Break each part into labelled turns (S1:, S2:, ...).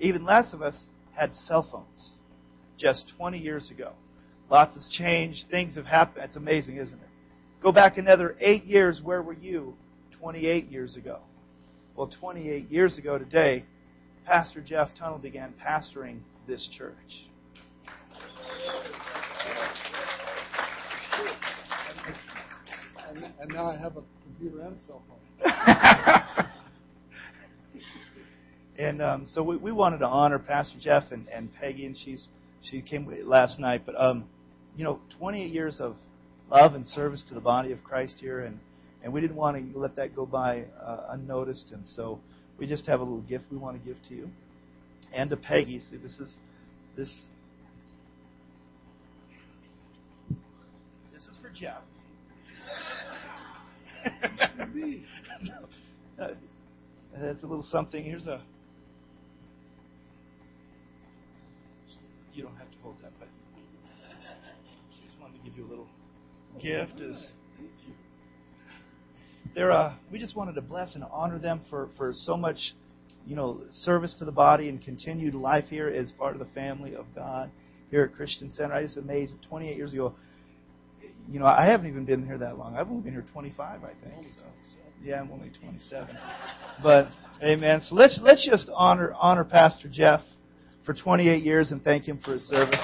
S1: even less of us had cell phones just 20 years ago. Lots has changed. Things have happened. It's amazing, isn't it? Go back another eight years. Where were you 28 years ago? Well, 28 years ago today, Pastor Jeff Tunnel began pastoring this church.
S2: And, now I have a computer and cell phone.
S1: and um, so we, we wanted to honor Pastor Jeff and, and Peggy, and she's she came last night. But um, you know, 28 years of love and service to the body of Christ here, and and we didn't want to let that go by uh, unnoticed, and so we just have a little gift we want to give to you and to Peggy. See, this is this this is for Jeff. uh, that's a little something. Here's a. You don't have to hold that, but just wanted to give you a little gift. Is they're uh, we just wanted to bless and honor them for for so much, you know, service to the body and continued life here as part of the family of God here at Christian Center. I just amazed. 28 years ago, you know, I haven't even been here that long. I've only been here 25, I think. So, yeah, I'm only 27. But amen. So let's let's just honor honor Pastor Jeff for 28 years and thank him for his service.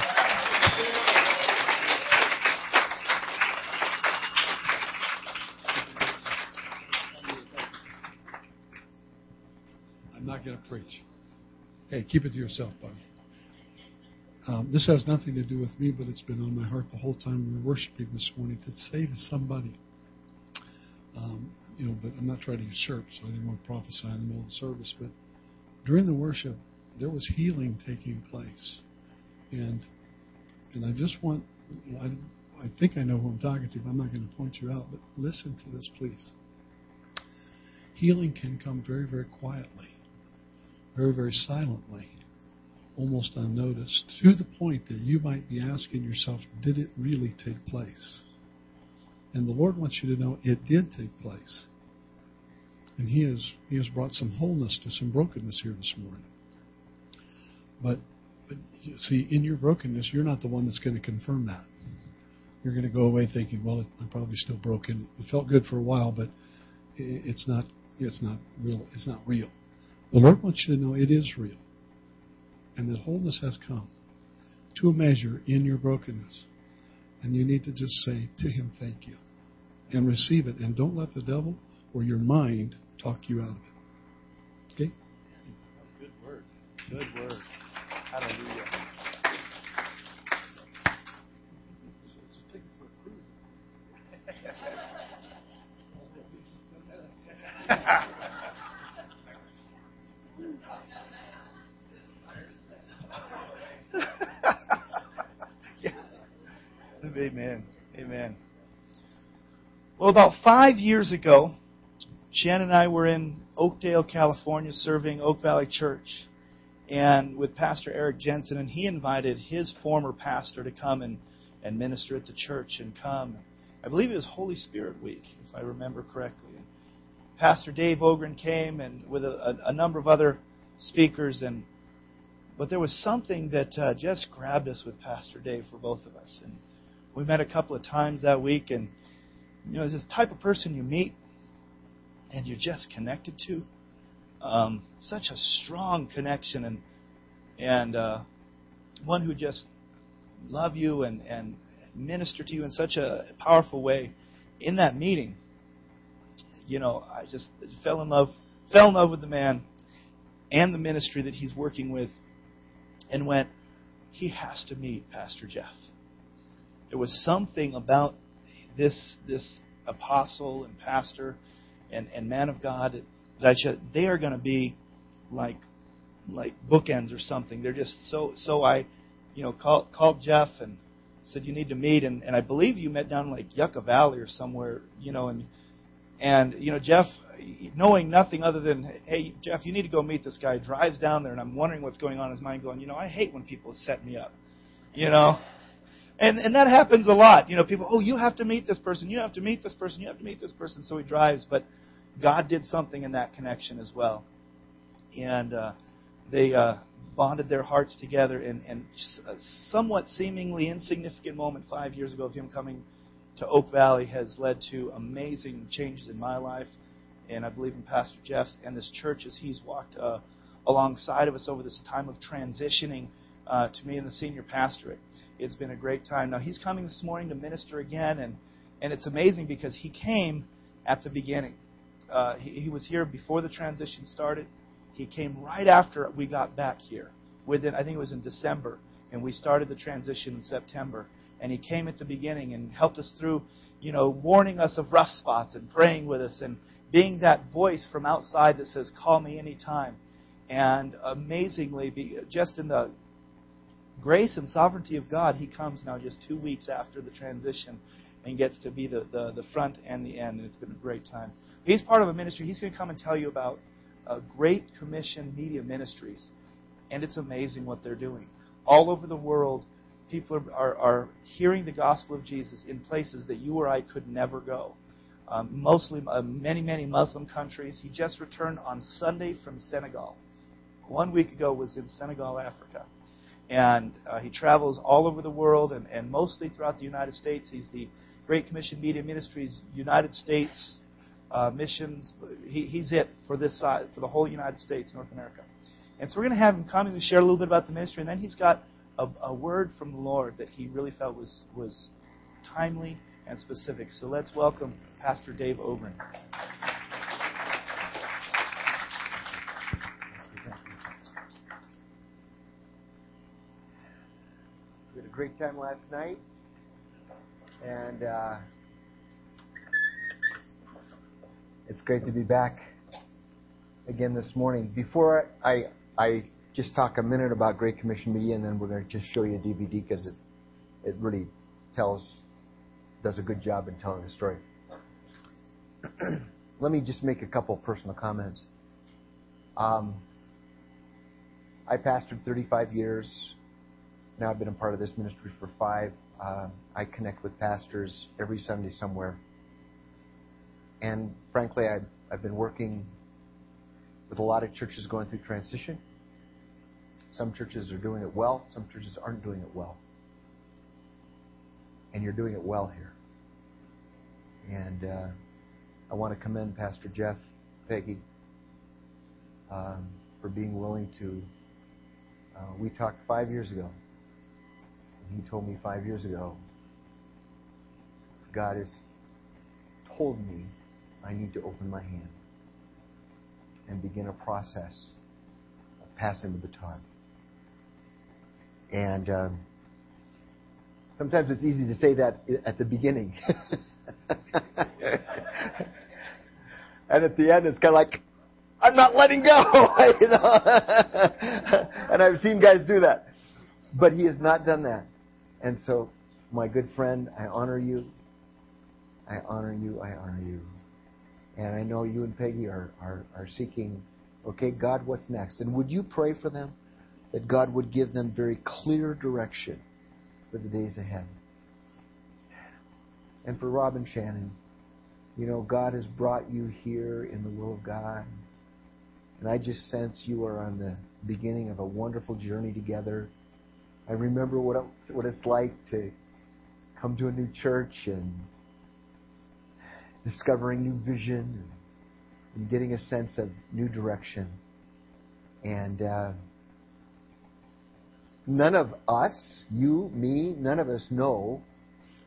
S2: I'm not going to preach. Hey, keep it to yourself, buddy. Um, this has nothing to do with me, but it's been on my heart the whole time we were worshiping this morning to say to somebody, um, you know, but I'm not trying to usurp, so I didn't want to prophesy in the middle of the service. But during the worship, there was healing taking place, and and I just want, I, I think I know who I'm talking to, but I'm not going to point you out. But listen to this, please. Healing can come very, very quietly, very, very silently almost unnoticed to the point that you might be asking yourself, did it really take place? And the Lord wants you to know it did take place. And He has He has brought some wholeness to some brokenness here this morning. But, but see, in your brokenness, you're not the one that's going to confirm that. You're going to go away thinking, well, I'm probably still broken. It felt good for a while, but it's not. It's not real. It's not real. The Lord wants you to know it is real and that wholeness has come to a measure in your brokenness. And you need to just say to Him, Thank you, and receive it. And don't let the devil or your mind talk you out of it. Okay?
S1: Good word. Good word. Hallelujah. Amen. Amen. Well, about five years ago, Shannon and I were in Oakdale, California, serving Oak Valley Church, and with Pastor Eric Jensen, and he invited his former pastor to come and, and minister at the church and come. I believe it was Holy Spirit Week, if I remember correctly. And Pastor Dave Ogren came, and with a, a, a number of other speakers, and but there was something that uh, just grabbed us with Pastor Dave for both of us, and we met a couple of times that week, and you know, this type of person you meet and you're just connected to. Um, such a strong connection, and and uh, one who just love you and and minister to you in such a powerful way. In that meeting, you know, I just fell in love, fell in love with the man and the ministry that he's working with, and went, he has to meet Pastor Jeff. There was something about this this apostle and pastor and, and man of God that they are going to be like like bookends or something. They're just so so. I you know called called Jeff and said you need to meet and, and I believe you met down like Yucca Valley or somewhere you know and and you know Jeff knowing nothing other than hey Jeff you need to go meet this guy drives down there and I'm wondering what's going on in his mind going you know I hate when people set me up you know and, and that happens a lot. You know, people, oh, you have to meet this person, you have to meet this person, you have to meet this person. So he drives, but God did something in that connection as well. And uh, they, uh, bonded their hearts together. And, and a somewhat seemingly insignificant moment five years ago of him coming to Oak Valley has led to amazing changes in my life, and I believe in Pastor Jeff's and this church as he's walked uh, alongside of us over this time of transitioning uh, to me in the senior pastorate. It's been a great time. Now he's coming this morning to minister again, and and it's amazing because he came at the beginning. Uh, he, he was here before the transition started. He came right after we got back here. Within I think it was in December, and we started the transition in September. And he came at the beginning and helped us through, you know, warning us of rough spots and praying with us and being that voice from outside that says, "Call me anytime." And amazingly, just in the grace and sovereignty of God, he comes now just two weeks after the transition and gets to be the, the, the front and the end. And it's been a great time. He's part of a ministry. He's going to come and tell you about uh, Great Commission Media Ministries. And it's amazing what they're doing. All over the world, people are, are, are hearing the gospel of Jesus in places that you or I could never go. Um, mostly, uh, many, many Muslim countries. He just returned on Sunday from Senegal. One week ago was in Senegal, Africa. And uh, he travels all over the world and, and mostly throughout the United States. He's the Great Commission Media Ministries United States uh, missions. He, he's it for this side, for the whole United States, North America. And so we're going to have him come and share a little bit about the ministry, and then he's got a, a word from the Lord that he really felt was was timely and specific. So let's welcome Pastor Dave Ogren.
S3: We had a great time last night, and uh, it's great to be back again this morning. Before I, I just talk a minute about Great Commission Media, and then we're going to just show you a DVD because it, it really tells, does a good job in telling the story. Let me just make a couple personal comments. Um, I pastored 35 years. Now I've been a part of this ministry for five. Uh, I connect with pastors every Sunday somewhere. And frankly, I've, I've been working with a lot of churches going through transition. Some churches are doing it well, some churches aren't doing it well. And you're doing it well here. And uh, I want to commend Pastor Jeff, Peggy, um, for being willing to. Uh, we talked five years ago, he told me five years ago God has told me I need to open my hand and begin a process of passing the baton. And um, sometimes it's easy to say that at the beginning. and at the end, it's kind of like, I'm not letting go, you know. and I've seen guys do that, but he has not done that. And so, my good friend, I honor you. I honor you. I honor you. And I know you and Peggy are, are, are seeking, okay, God, what's next? And would you pray for them that God would give them very clear direction for the days ahead? And for Rob and Shannon, you know, God has brought you here in the will of God. And I just sense you are on the beginning of a wonderful journey together. I remember what, it, what it's like to come to a new church and discovering new vision and getting a sense of new direction. And uh, none of us, you, me, none of us know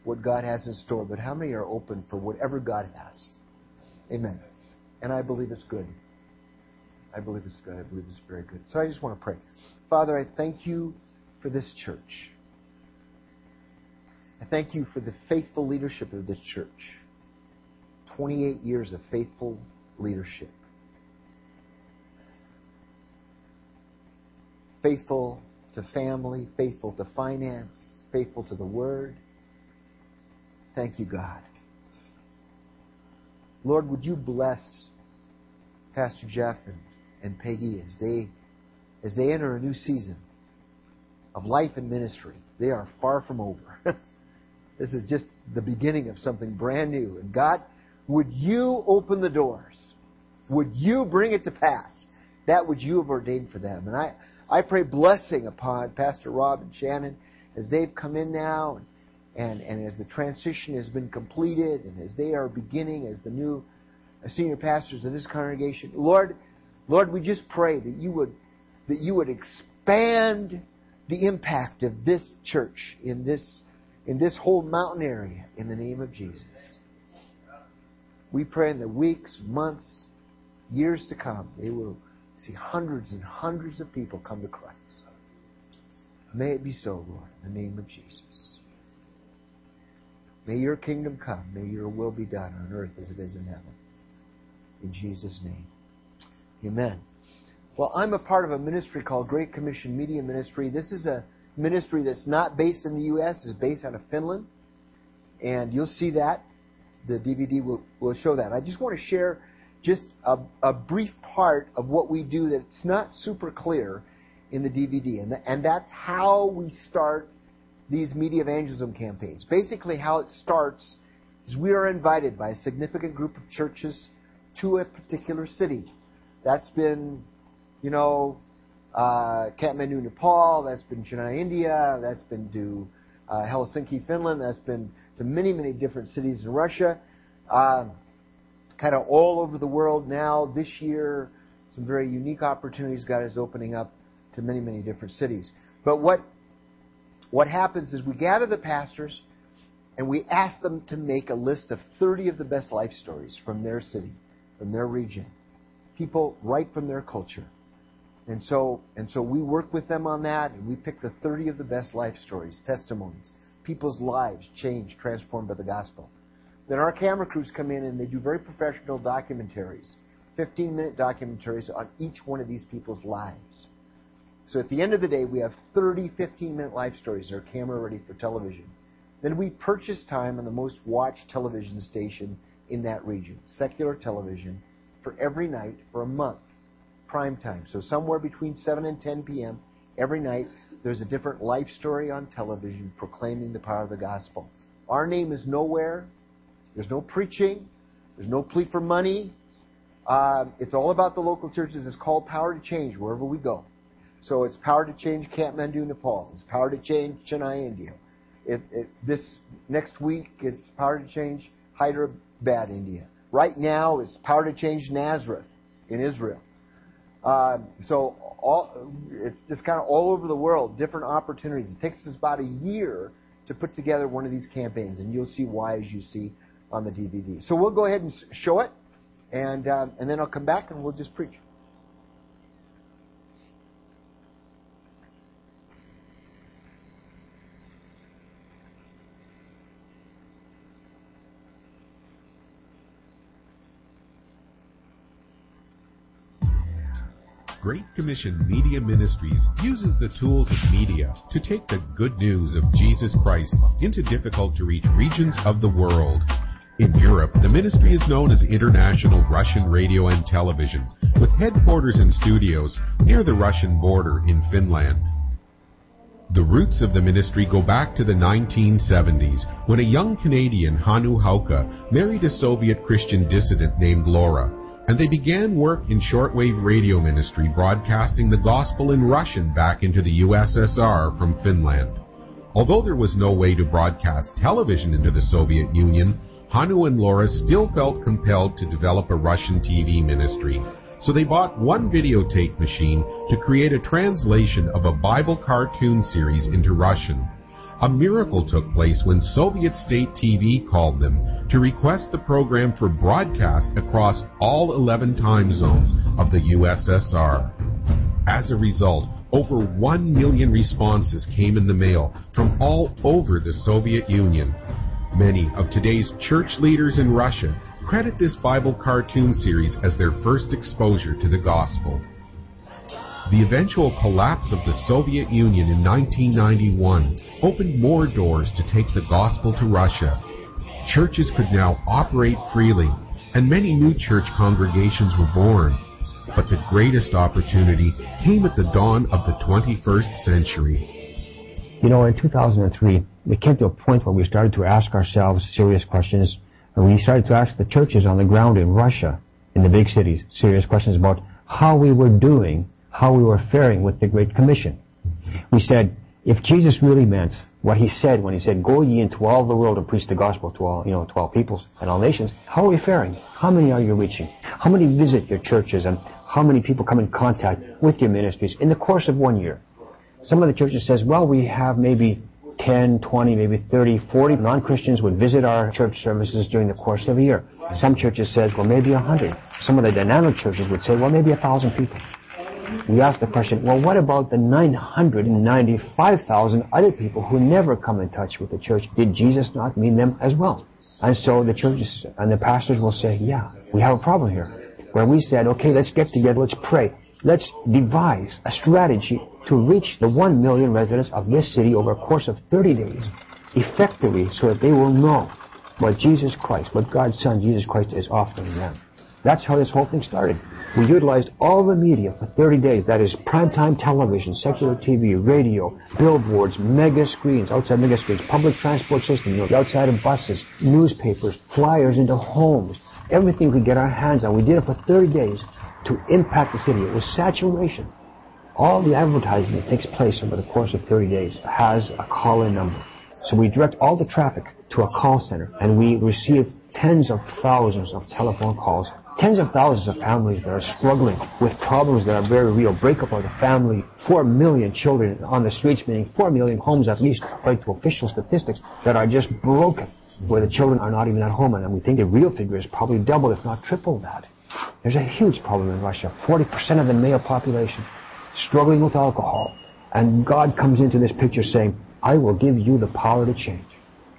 S3: what God has in store, but how many are open for whatever God has? Amen. And I believe it's good. I believe it's good. I believe it's very good. So I just want to pray. Father, I thank you for this church. I thank you for the faithful leadership of this church. 28 years of faithful leadership. Faithful to family, faithful to finance, faithful to the Word. Thank you, God. Lord, would you bless Pastor Jeff and, and Peggy as they as they enter a new season of life and ministry. They are far from over. this is just the beginning of something brand new. And God, would you open the doors? Would you bring it to pass? That which you have ordained for them. And I, I pray blessing upon Pastor Rob and Shannon as they've come in now and, and, and as the transition has been completed and as they are beginning as the new uh, senior pastors of this congregation. Lord, Lord, we just pray that you would that you would expand the impact of this church in this in this whole mountain area in the name of Jesus. We pray in the weeks, months, years to come, they will see hundreds and hundreds of people come to Christ. May it be so, Lord, in the name of Jesus. May your kingdom come. May your will be done on earth as it is in heaven. In Jesus' name. Amen. Well, I'm a part of a ministry called Great Commission Media Ministry. This is a ministry that's not based in the U.S., it's based out of Finland. And you'll see that. The DVD will, will show that. I just want to share just a, a brief part of what we do that's not super clear in the DVD. And, the, and that's how we start these media evangelism campaigns. Basically, how it starts is we are invited by a significant group of churches to a particular city. That's been you know, uh, Kathmandu, Nepal. That's been Chennai, India. That's been to uh, Helsinki, Finland. That's been to many, many different cities in Russia. Uh, kind of all over the world now. This year, some very unique opportunities God is opening up to many, many different cities. But what what happens is we gather the pastors and we ask them to make a list of 30 of the best life stories from their city, from their region. People right from their culture. And so, and so we work with them on that, and we pick the 30 of the best life stories, testimonies, people's lives changed, transformed by the gospel. Then our camera crews come in and they do very professional documentaries, 15 minute documentaries on each one of these people's lives. So at the end of the day, we have 30 15 minute life stories that are camera ready for television. Then we purchase time on the most watched television station in that region, secular television, for every night for a month prime time. So somewhere between 7 and 10 p.m. every night, there's a different life story on television proclaiming the power of the gospel. Our name is nowhere. There's no preaching. There's no plea for money. Uh, it's all about the local churches. It's called Power to Change wherever we go. So it's Power to Change Kathmandu, Nepal. It's Power to Change Chennai, India. It, it, this next week, it's Power to Change Hyderabad, India. Right now, it's Power to Change Nazareth in Israel. Uh, so all, it's just kind of all over the world, different opportunities. It takes us about a year to put together one of these campaigns, and you'll see why as you see on the DVD. So we'll go ahead and show it, and um, and then I'll come back and we'll just preach.
S4: Great Commission Media Ministries uses the tools of media to take the good news of Jesus Christ into difficult to reach regions of the world. In Europe, the ministry is known as International Russian Radio and Television, with headquarters and studios near the Russian border in Finland. The roots of the ministry go back to the 1970s when a young Canadian, Hannu Haukka, married a Soviet Christian dissident named Laura and they began work in shortwave radio ministry broadcasting the gospel in Russian back into the USSR from Finland. Although there was no way to broadcast television into the Soviet Union, Hannu and Laura still felt compelled to develop a Russian TV ministry. So they bought one videotape machine to create a translation of a Bible cartoon series into Russian. A miracle took place when Soviet state TV called them to request the program for broadcast across all 11 time zones of the USSR. As a result, over 1 million responses came in the mail from all over the Soviet Union. Many of today's church leaders in Russia credit this Bible cartoon series as their first exposure to the gospel. The eventual collapse of the Soviet Union in 1991 opened more doors to take the gospel to Russia. Churches could now operate freely, and many new church congregations were born. But the greatest opportunity came at the dawn of the 21st century.
S5: You know, in 2003, we came to a point where we started to ask ourselves serious questions, and we started to ask the churches on the ground in Russia, in the big cities, serious questions about how we were doing how we were faring with the Great Commission. We said, if Jesus really meant what he said when he said, Go ye into all the world and preach the gospel to all, you know, to all peoples and all nations, how are we faring? How many are you reaching? How many visit your churches and how many people come in contact with your ministries in the course of one year? Some of the churches says, well, we have maybe 10, 20, maybe 30, 40 non-Christians would visit our church services during the course of a year. Some churches says, well, maybe 100. Some of the dynamic churches would say, well, maybe 1,000 people. We ask the question, well, what about the 995,000 other people who never come in touch with the church? Did Jesus not mean them as well? And so the churches and the pastors will say, yeah, we have a problem here. Where we said, okay, let's get together, let's pray. Let's devise a strategy to reach the 1 million residents of this city over a course of 30 days effectively so that they will know what Jesus Christ, what God's Son, Jesus Christ, is offering them. That's how this whole thing started. We utilized all the media for 30 days. That is primetime television, secular TV, radio, billboards, mega screens, outside mega screens, public transport system, you know, outside of buses, newspapers, flyers into homes, everything we could get our hands on. We did it for 30 days to impact the city. It was saturation. All the advertising that takes place over the course of 30 days has a call-in number. So we direct all the traffic to a call center and we receive tens of thousands of telephone calls, tens of thousands of families that are struggling with problems that are very real. Breakup of the family, four million children on the streets, meaning four million homes at least, according to official statistics, that are just broken, where the children are not even at home. And we think the real figure is probably double, if not triple that. There's a huge problem in Russia. 40% of the male population struggling with alcohol. And God comes into this picture saying, I will give you the power to change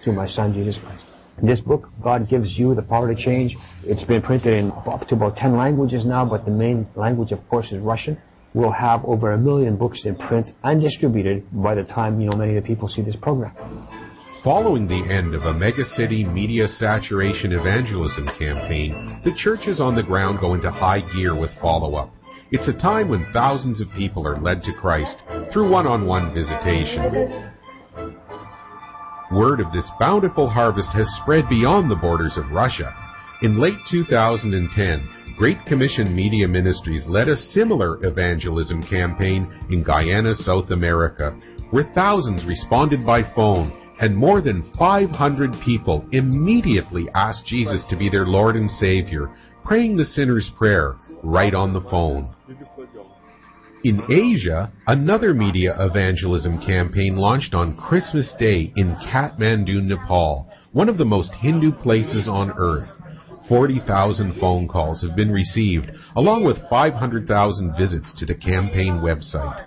S5: through my son Jesus Christ. This book, God gives you the power to change. It's been printed in up to about 10 languages now, but the main language, of course, is Russian. We'll have over a million books in print and distributed by the time, you know, many of the people see this program.
S4: Following the end of a megacity media saturation evangelism campaign, the churches on the ground go into high gear with follow-up. It's a time when thousands of people are led to Christ through one-on-one visitation. Word of this bountiful harvest has spread beyond the borders of Russia. In late 2010, Great Commission Media Ministries led a similar evangelism campaign in Guyana, South America, where thousands responded by phone and more than 500 people immediately asked Jesus to be their Lord and Savior, praying the sinner's prayer right on the phone. In Asia, another media evangelism campaign launched on Christmas Day in Kathmandu, Nepal, one of the most Hindu places on earth. 40,000 phone calls have been received, along with 500,000 visits to the campaign website.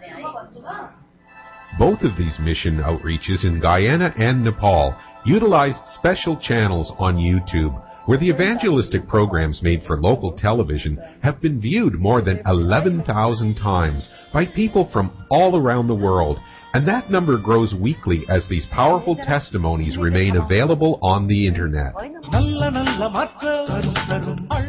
S4: Both of these mission outreaches in Guyana and Nepal utilized special channels on YouTube where the evangelistic programs made for local television have been viewed more than 11,000 times by people from all around the world, and that number grows weekly as these powerful testimonies remain available on the internet.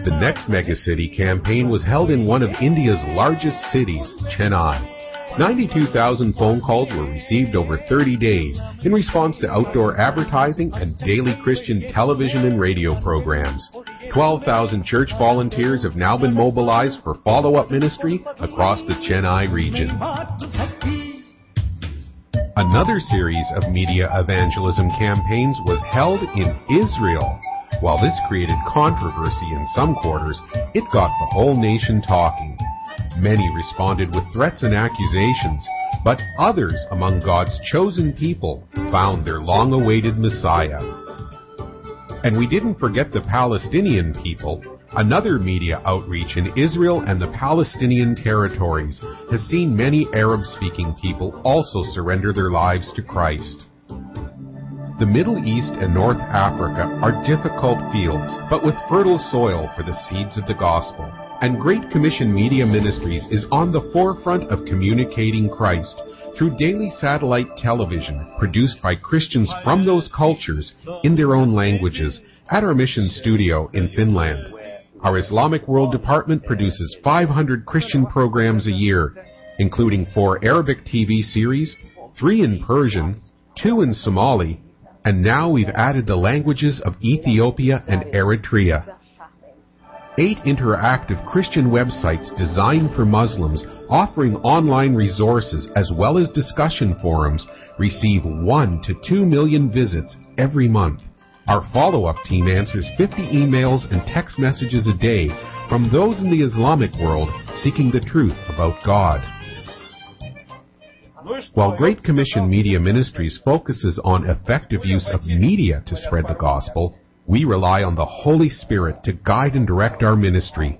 S4: The next megacity campaign was held in one of India's largest cities, Chennai. 92,000 phone calls were received over 30 days in response to outdoor advertising and daily Christian television and radio programs. 12,000 church volunteers have now been mobilized for follow-up ministry across the Chennai region. Another series of media evangelism campaigns was held in Israel. While this created controversy in some quarters, it got the whole nation talking. Many responded with threats and accusations, but others among God's chosen people found their long awaited Messiah. And we didn't forget the Palestinian people. Another media outreach in Israel and the Palestinian territories has seen many Arab speaking people also surrender their lives to Christ. The Middle East and North Africa are difficult fields, but with fertile soil for the seeds of the gospel and Great Commission Media Ministries is on the forefront of communicating Christ through daily satellite television produced by Christians from those cultures in their own languages at our mission studio in Finland. Our Islamic World Department produces 500 Christian programs a year, including four Arabic TV series, three in Persian, two in Somali, and now we've added the languages of Ethiopia and Eritrea. Eight interactive Christian websites designed for Muslims offering online resources as well as discussion forums receive 1 to 2 million visits every month. Our follow-up team answers 50 emails and text messages a day from those in the Islamic world seeking the truth about God. While Great Commission Media Ministries focuses on effective use of media to spread the gospel, we rely on the Holy Spirit to guide and direct our ministry.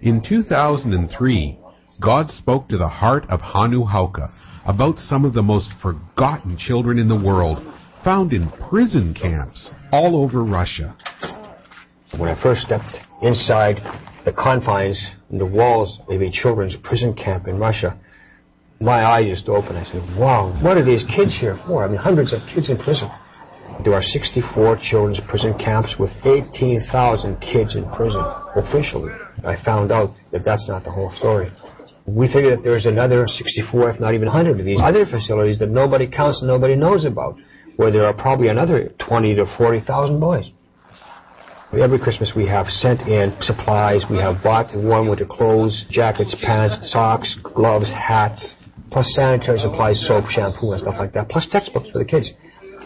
S4: In 2003, God spoke to the heart of Hannu Haukka about some of the most forgotten children in the world, found in prison camps all over Russia.
S5: When I first stepped inside the confines and the walls of a children's prison camp in Russia, my eyes just opened. I said, wow, what are these kids here for? I mean, hundreds of kids in prison. There are 64 children's prison camps with 18,000 kids in prison, officially. I found out that that's not the whole story. We figure that there's another 64, if not even 100 of these other facilities that nobody counts and nobody knows about, where there are probably another 20 to 40,000 boys. Every Christmas we have sent in supplies. We have bought warm winter clothes, jackets, pants, socks, gloves, hats, plus sanitary supplies, soap, shampoo, and stuff like that, plus textbooks for the kids.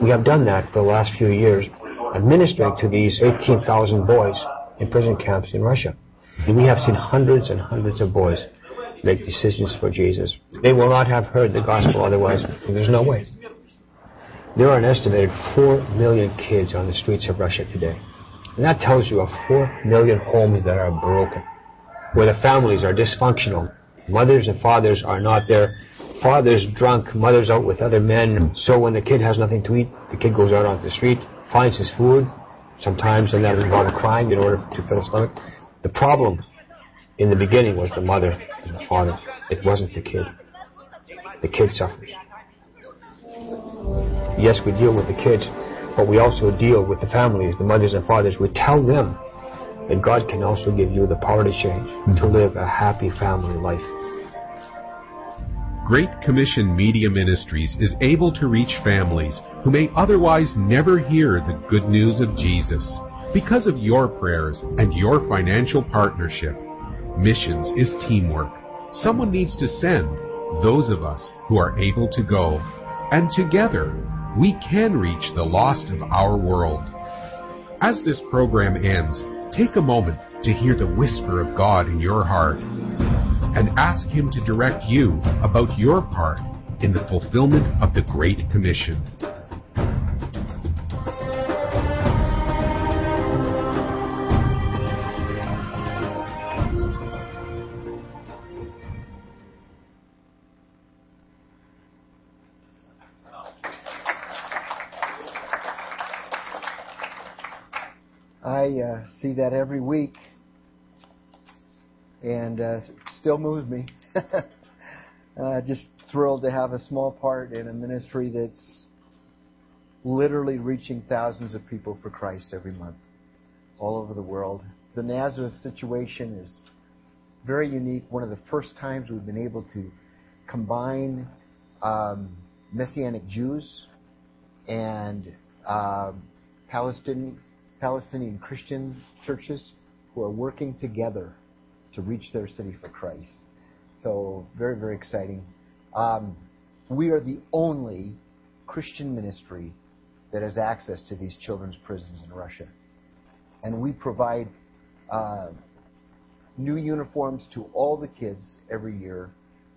S5: We have done that for the last few years, administering to these 18,000 boys in prison camps in Russia. And we have seen hundreds and hundreds of boys make decisions for Jesus. They will not have heard the gospel otherwise. There's no way. There are an estimated 4 million kids on the streets of Russia today. And that tells you of 4 million homes that are broken, where the families are dysfunctional. Mothers and fathers are not there. Father's drunk, mother's out with other men. So when the kid has nothing to eat, the kid goes out onto the street, finds his food, sometimes and that involves a crime in order to fill his stomach. The problem in the beginning was the mother and the father. It wasn't the kid. The kid suffers. Yes, we deal with the kids, but we also deal with the families, the mothers and fathers. We tell them that God can also give you the power to change, to mm-hmm. live a happy family life.
S4: Great Commission Media Ministries is able to reach families who may otherwise never hear the good news of Jesus. Because of your prayers and your financial partnership, missions is teamwork. Someone needs to send those of us who are able to go. And together, we can reach the lost of our world. As this program ends, take a moment to hear the whisper of God in your heart and ask Him to direct you about your part in the fulfillment of the Great Commission.
S3: I uh, see that every week, and uh, still moves me. uh, just thrilled to have a small part in a ministry that's literally reaching thousands of people for Christ every month, all over the world. The Nazareth situation is very unique. One of the first times we've been able to combine um, Messianic Jews and um, Palestinian Palestinian Christian churches who are working together to reach their city for Christ. So, very, very exciting. Um, we are the only Christian ministry that has access to these children's prisons in Russia. And we provide uh, new uniforms to all the kids every year.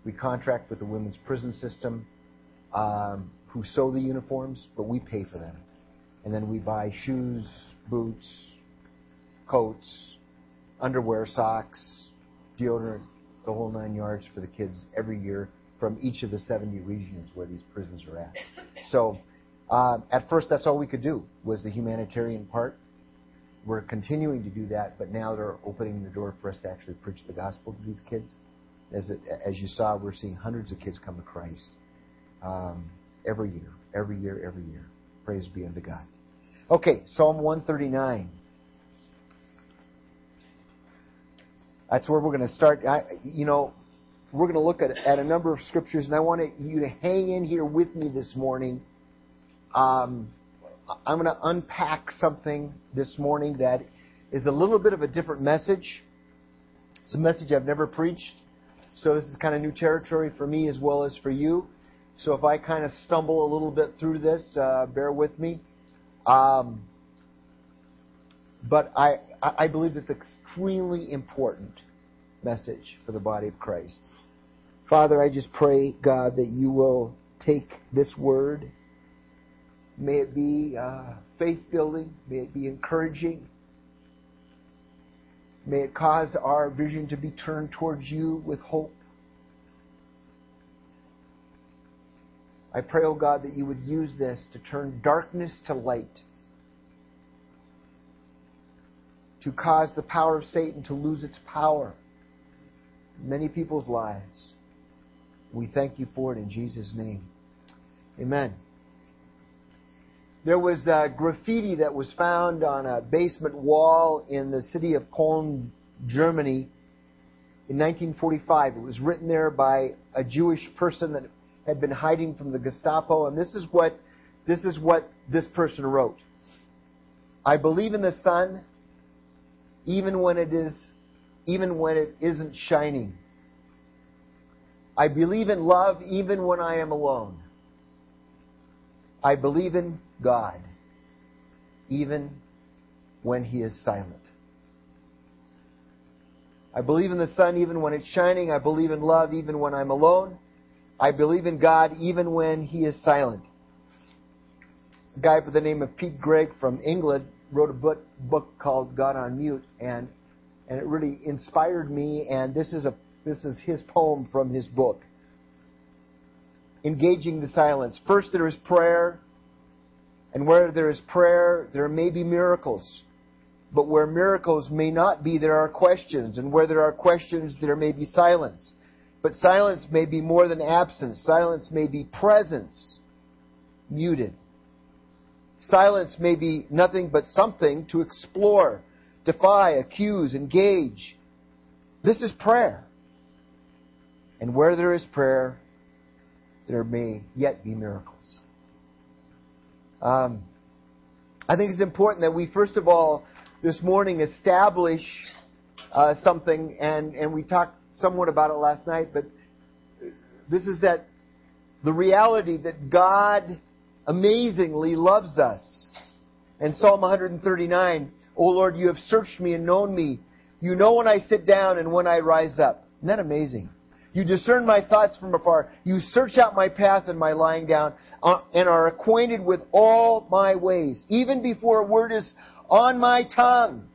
S3: We contract with the women's prison system um, who sew the uniforms, but we pay for them. And then we buy shoes, boots, coats, underwear, socks, deodorant, the whole nine yards for the kids every year from each of the 70 regions where these prisons are at. So uh, at first, that's all we could do was the humanitarian part. We're continuing to do that, but now they're opening the door for us to actually preach the gospel to these kids. As, it, as you saw, we're seeing hundreds of kids come to Christ um, every year, every year, every year. Praise be unto God. Okay, Psalm 139. That's where we're going to start. I, you know, we're going to look at, at a number of scriptures, and I want you to hang in here with me this morning. Um, I'm going to unpack something this morning that is a little bit of a different message It's a message I've never preached, so this is kind of new territory for me as well as for you. So if I kind of stumble a little bit through this, uh, bear with me. Um, but I, I believe it's extremely important message for the body of Christ. Father, I just pray, God, that you will take this word. May it be uh, faith building. May it be encouraging. May it cause our vision to be turned towards you with hope. I pray, O oh God, that you would use this to turn darkness to light, to cause the power of Satan to lose its power in many people's lives. We thank you for it in Jesus' name. Amen. There was a graffiti that was found on a basement wall in the city of Cologne, Germany in 1945. It was written there by a Jewish person that had been hiding from the Gestapo, and this is what this is what this person wrote. I believe in the sun even when it is even when it isn't shining. I believe in love even when I am alone. I believe in God even when he is silent. I believe in the sun even when it's shining. I believe in love even when I'm alone. I believe in God even when he is silent. A guy by the name of Pete Greig from England wrote a book, book called God on Mute, and and it really inspired me. And this is a this is his poem from his book. Engaging the silence. First, there is prayer, and where there is prayer, there may be miracles. But where miracles may not be, there are questions, and where there are questions, there may be silence. But silence may be more than absence. Silence may be presence, muted. Silence may be nothing but something to explore, defy, accuse, engage. This is prayer. And where there is prayer, there may yet be miracles. Um, I think it's important that we, first of all, this morning establish uh, something, and, and we talked somewhat about it last night, but this is that the reality that God amazingly loves us. And Psalm 139, O Lord, you have searched me and known me. You know when I sit down and when I rise up. Isn't that amazing? You discern my thoughts from afar. You search out my path and my lying down, uh, and are acquainted with all my ways. Even before a word is on my tongue,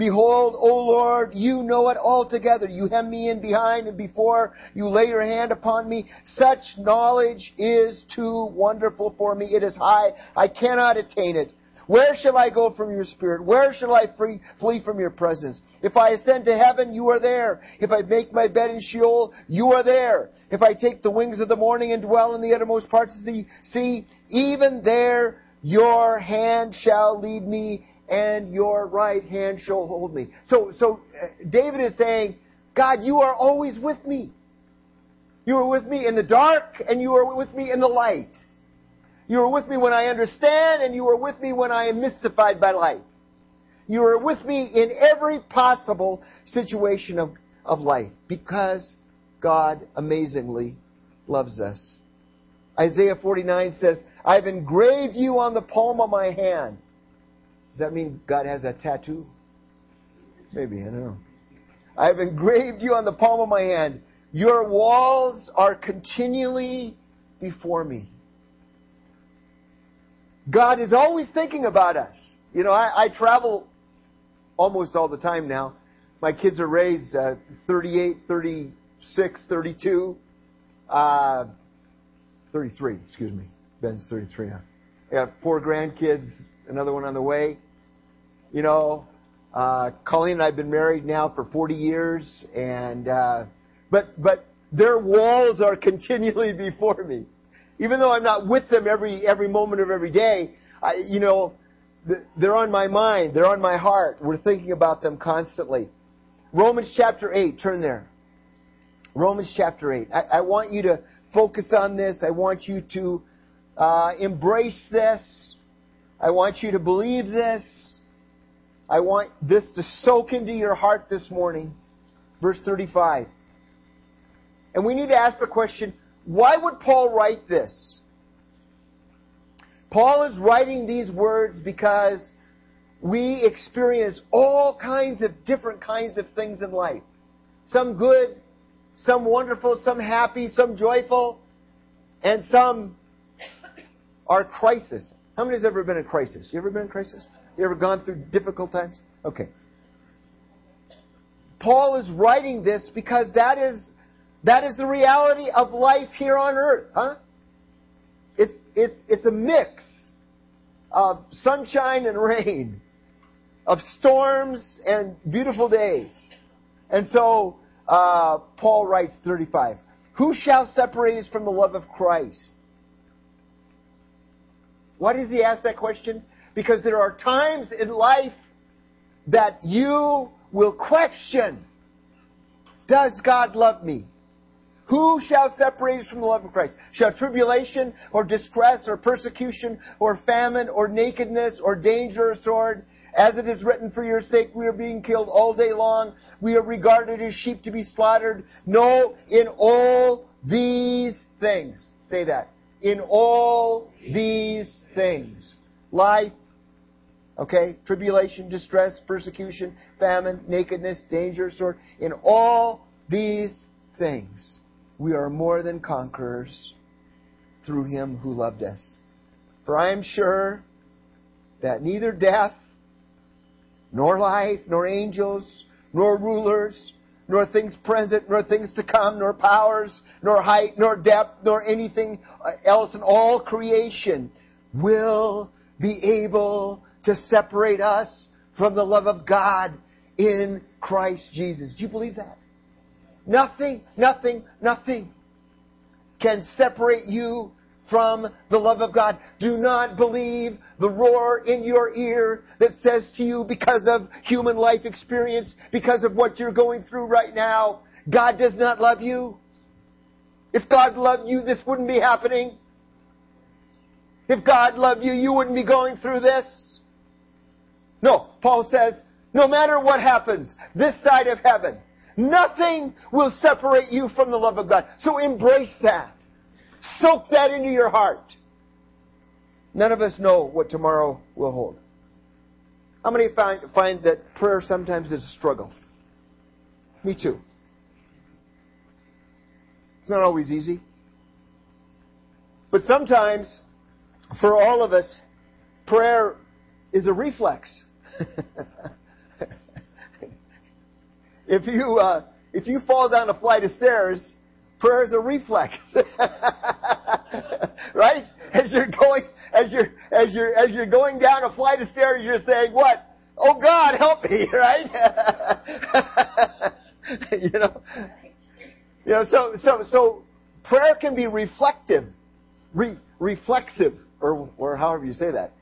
S3: Behold, O Lord, you know it altogether. You hem me in behind and before you lay your hand upon me. Such knowledge is too wonderful for me. It is high. I cannot attain it. Where shall I go from your spirit? Where shall I free, flee from your presence? If I ascend to heaven, you are there. If I make my bed in Sheol, you are there. If I take the wings of the morning and dwell in the uttermost parts of the sea, even there your hand shall lead me and your right hand shall hold me. So, so uh, David is saying, God, you are always with me. You are with me in the dark, and you are with me in the light. You are with me when I understand, and you are with me when I am mystified by life. You are with me in every possible situation of, of life because God amazingly loves us. Isaiah 49 says, I've engraved you on the palm of my hand. Does that mean God has a tattoo? Maybe, I don't know. I have engraved you on the palm of my hand. Your walls are continually before me. God is always thinking about us. You know, I, I travel almost all the time now. My kids are raised uh, 38, 36, 32, uh, 33, excuse me. Ben's 33 now. I got four grandkids, another one on the way. You know, uh, Colleen and I have been married now for 40 years, and uh, but but their walls are continually before me, even though I'm not with them every every moment of every day. I, you know, they're on my mind, they're on my heart. We're thinking about them constantly. Romans chapter 8, turn there. Romans chapter 8. I, I want you to focus on this. I want you to uh, embrace this. I want you to believe this. I want this to soak into your heart this morning. verse 35. And we need to ask the question why would Paul write this? Paul is writing these words because we experience all kinds of different kinds of things in life. Some good, some wonderful, some happy, some joyful, and some are crisis. How many has ever been in crisis? You ever been in crisis? You ever gone through difficult times? Okay. Paul is writing this because that is that is the reality of life here on earth, huh? It's it's it's a mix of sunshine and rain, of storms and beautiful days. And so uh, Paul writes 35. Who shall separate us from the love of Christ? Why does he ask that question? Because there are times in life that you will question Does God love me? Who shall separate us from the love of Christ? Shall tribulation or distress or persecution or famine or nakedness or danger or sword? As it is written, for your sake we are being killed all day long. We are regarded as sheep to be slaughtered. No, in all these things. Say that. In all these things. Life, okay, tribulation, distress, persecution, famine, nakedness, danger, sword. In all these things, we are more than conquerors through him who loved us. For I am sure that neither death, nor life, nor angels, nor rulers, nor things present, nor things to come, nor powers, nor height, nor depth, nor anything else in all creation will be able to separate us from the love of God in Christ Jesus. Do you believe that? Nothing, nothing, nothing can separate you from the love of God. Do not believe the roar in your ear that says to you, because of human life experience, because of what you're going through right now, God does not love you. If God loved you, this wouldn't be happening. If God loved you, you wouldn't be going through this. No, Paul says, no matter what happens this side of heaven, nothing will separate you from the love of God. So embrace that. Soak that into your heart. None of us know what tomorrow will hold. How many find, find that prayer sometimes is a struggle? Me too. It's not always easy. But sometimes, for all of us, prayer is a reflex. if you uh, if you fall down a flight of stairs, prayer is a reflex, right? As you're going as you're as you're as you're going down a flight of stairs, you're saying what? Oh God, help me, right? you know, you know. So so so prayer can be reflective, re, reflexive, or or however you say that.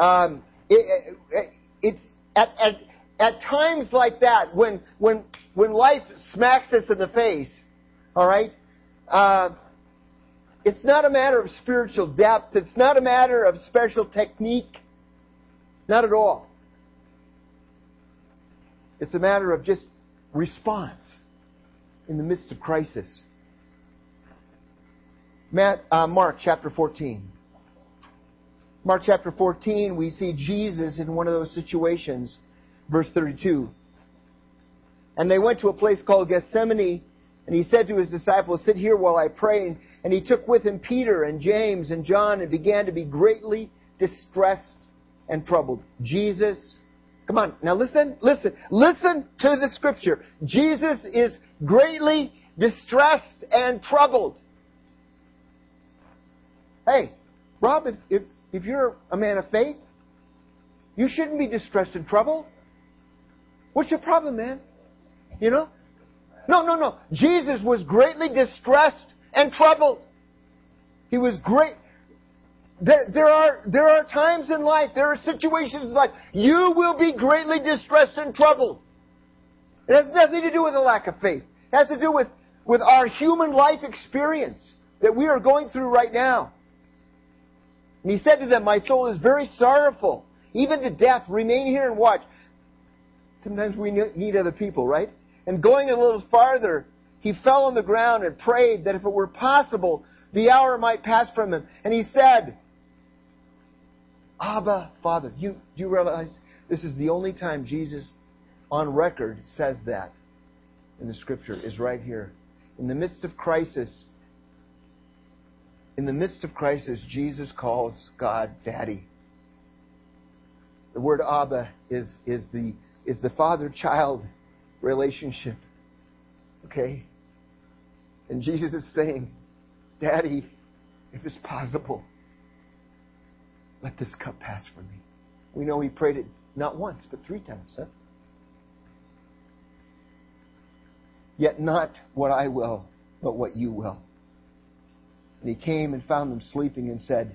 S3: Um, it, it, it's at, at at times like that when when when life smacks us in the face. All right. Uh, it's not a matter of spiritual depth. It's not a matter of special technique. Not at all. It's a matter of just response in the midst of crisis. Matt, uh, Mark chapter 14. Mark chapter 14, we see Jesus in one of those situations. Verse 32. And they went to a place called Gethsemane, and he said to his disciples, Sit here while I pray. And he took with him Peter and James and John and began to be greatly distressed and troubled. Jesus, come on, now listen, listen, listen to the scripture. Jesus is greatly distressed and troubled. Hey, Rob, if, if, if you're a man of faith, you shouldn't be distressed and troubled. What's your problem, man? You know? No, no, no. Jesus was greatly distressed and troubled. He was great. There, there, are, there are times in life, there are situations in life, you will be greatly distressed and troubled. It has nothing to do with a lack of faith. It has to do with, with our human life experience that we are going through right now. And he said to them, My soul is very sorrowful, even to death. Remain here and watch. Sometimes we need other people, right? And going a little farther, he fell on the ground and prayed that if it were possible, the hour might pass from him. And he said, Abba, Father. You, do you realize this is the only time Jesus on record says that in the scripture is right here. In the midst of crisis, in the midst of crisis, Jesus calls God Daddy. The word Abba is, is the, is the father child relationship. Okay? And Jesus is saying, Daddy, if it's possible, let this cup pass from me. We know he prayed it not once, but three times. Huh? Yet not what I will, but what you will. And he came and found them sleeping and said,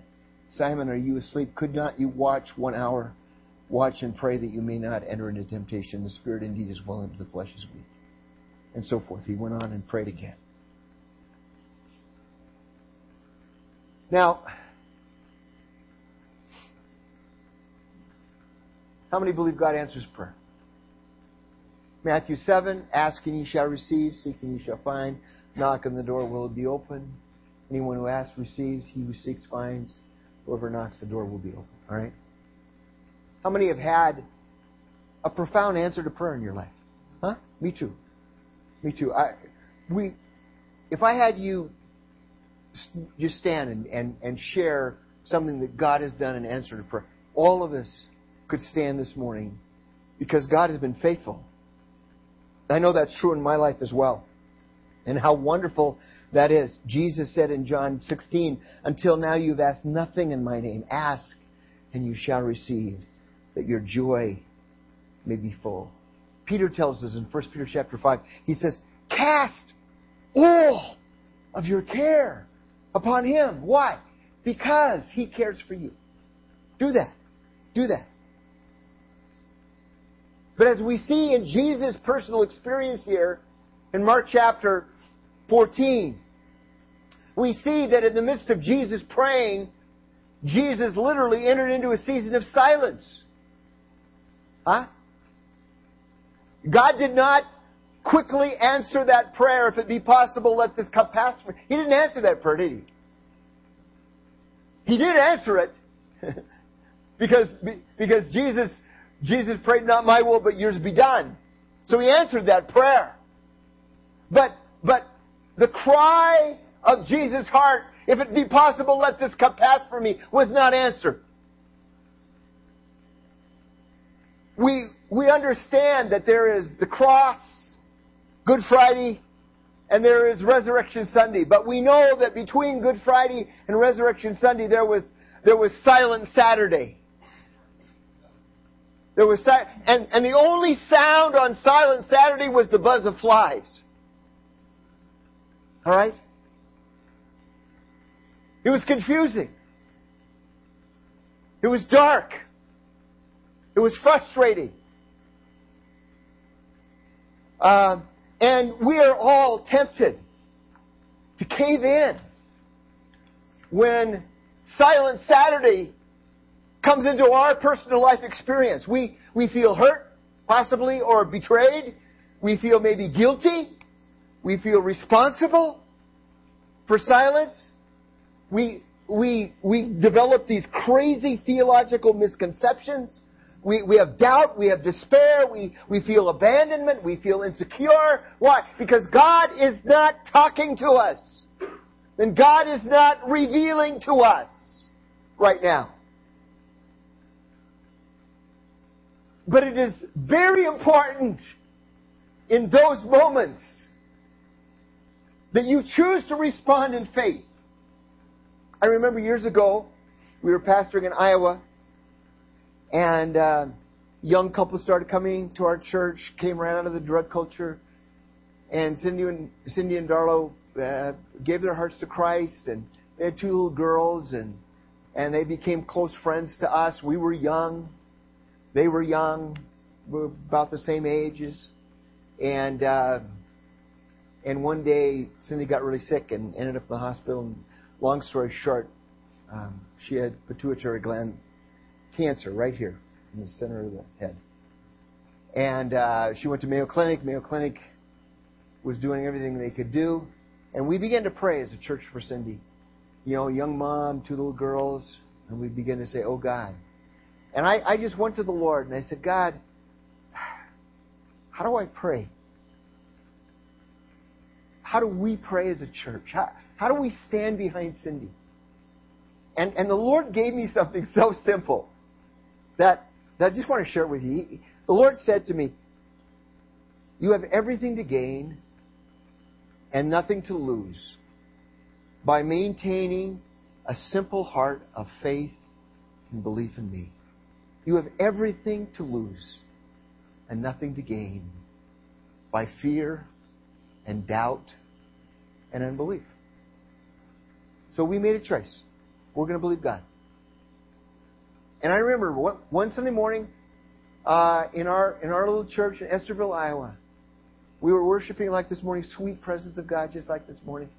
S3: Simon, are you asleep? Could not you watch one hour? Watch and pray that you may not enter into temptation. The spirit indeed is willing, but the flesh is weak. And so forth. He went on and prayed again. Now, how many believe God answers prayer? Matthew 7, ask and ye shall receive, seek and ye shall find, knock and the door will be open. Anyone who asks receives, he who seeks finds, whoever knocks the door will be open. All right? How many have had a profound answer to prayer in your life? Huh? Me too. Me too. I, we, if I had you just stand and, and, and share something that God has done in answer to prayer, all of us could stand this morning because God has been faithful. I know that's true in my life as well. And how wonderful that is. Jesus said in John 16, Until now you've asked nothing in my name. Ask, and you shall receive, that your joy may be full. Peter tells us in 1 Peter chapter 5, he says, Cast all of your care upon him. Why? Because he cares for you. Do that. Do that. But as we see in Jesus' personal experience here, in Mark chapter 14, we see that in the midst of Jesus praying, Jesus literally entered into a season of silence. Huh? God did not quickly answer that prayer, if it be possible, let this cup pass from me. He didn't answer that prayer, did he? He did answer it because, because Jesus Jesus prayed, not my will, but yours be done. So he answered that prayer. But, but the cry of Jesus' heart, if it be possible, let this cup pass from me, was not answered. We, we understand that there is the cross, Good Friday, and there is Resurrection Sunday. But we know that between Good Friday and Resurrection Sunday, there was, there was Silent Saturday. There was and, and the only sound on Silent Saturday was the buzz of flies. All right? It was confusing. It was dark. It was frustrating. Uh, and we are all tempted to cave in when Silent Saturday comes into our personal life experience. We, we feel hurt, possibly, or betrayed. We feel maybe guilty. We feel responsible for silence. We, we, we develop these crazy theological misconceptions. We, we have doubt, we have despair, we, we feel abandonment, we feel insecure. Why? Because God is not talking to us. And God is not revealing to us right now. But it is very important in those moments that you choose to respond in faith. I remember years ago, we were pastoring in Iowa, and uh, young couples started coming to our church, came right out of the drug culture, and Cindy and Cindy and Darlo uh, gave their hearts to Christ, and they had two little girls, and and they became close friends to us. We were young, they were young, we were about the same ages, and uh, and one day Cindy got really sick and ended up in the hospital. And long story short, um, she had pituitary gland cancer right here in the center of the head, and uh, she went to Mayo Clinic. Mayo Clinic was doing everything they could do. And we began to pray as a church for Cindy. You know, young mom, two little girls, and we began to say, Oh God. And I, I just went to the Lord and I said, God, how do I pray? How do we pray as a church? How, how do we stand behind Cindy? And, and the Lord gave me something so simple that, that I just want to share with you. The Lord said to me, You have everything to gain and nothing to lose by maintaining a simple heart of faith and belief in me. You have everything to lose and nothing to gain by fear and doubt and unbelief. So we made a choice. We're going to believe God. And I remember one Sunday morning uh, in our in our little church in Estherville, Iowa, we were worshiping like this morning, sweet presence of God, just like this morning,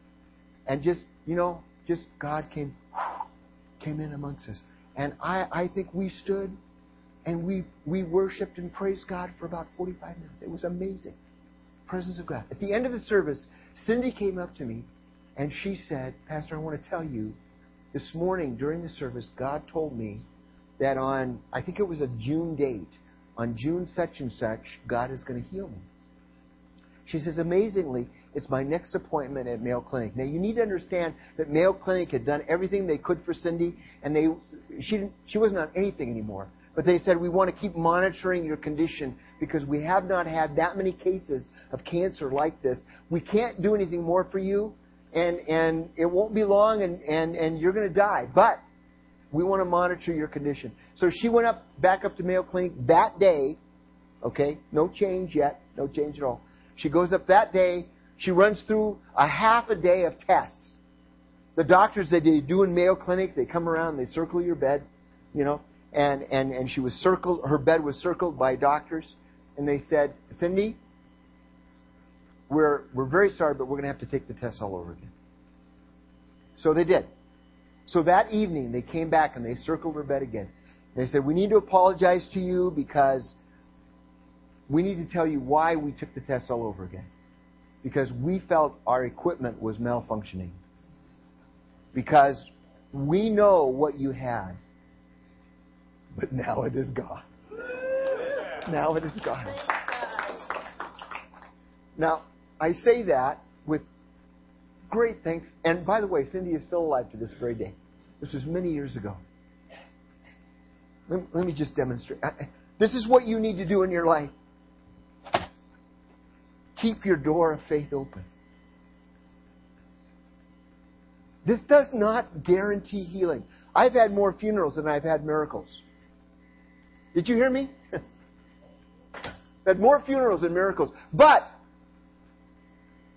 S3: and just you know, just God came came in amongst us, and I I think we stood and we we worshipped and praised God for about 45 minutes. It was amazing, presence of God. At the end of the service, Cindy came up to me, and she said, Pastor, I want to tell you, this morning during the service, God told me that on I think it was a June date, on June such and such, God is going to heal me. She says, amazingly, it's my next appointment at Mayo Clinic. Now, you need to understand that Mayo Clinic had done everything they could for Cindy, and they she didn't, she wasn't on anything anymore. But they said, we want to keep monitoring your condition because we have not had that many cases of cancer like this. We can't do anything more for you, and, and it won't be long, and, and, and you're going to die. But we want to monitor your condition. So she went up back up to Mayo Clinic that day. Okay, no change yet, no change at all. She goes up that day. She runs through a half a day of tests. The doctors that they do in Mayo Clinic, they come around, they circle your bed, you know, and, and, and she was circled, her bed was circled by doctors, and they said, Cindy, we're, we're very sorry, but we're going to have to take the test all over again. So they did. So that evening, they came back and they circled her bed again. They said, We need to apologize to you because we need to tell you why we took the test all over again. Because we felt our equipment was malfunctioning. Because we know what you had. But now it is gone. Now it is gone. Now, I say that with great thanks. And by the way, Cindy is still alive to this very day. This was many years ago. Let, let me just demonstrate. This is what you need to do in your life keep your door of faith open. This does not guarantee healing. I've had more funerals than I've had miracles. Did you hear me? had more funerals than miracles. But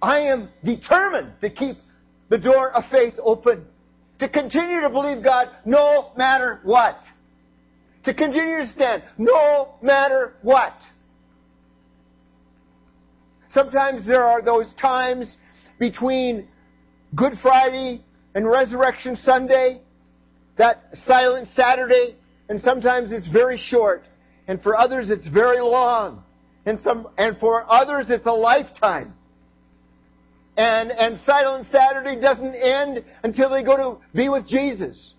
S3: I am determined to keep the door of faith open. To continue to believe God no matter what. To continue to stand no matter what. Sometimes there are those times between Good Friday and Resurrection Sunday, that silent Saturday, and sometimes it's very short, and for others it's very long, and some, and for others it's a lifetime. And, and Silent Saturday doesn't end until they go to be with Jesus.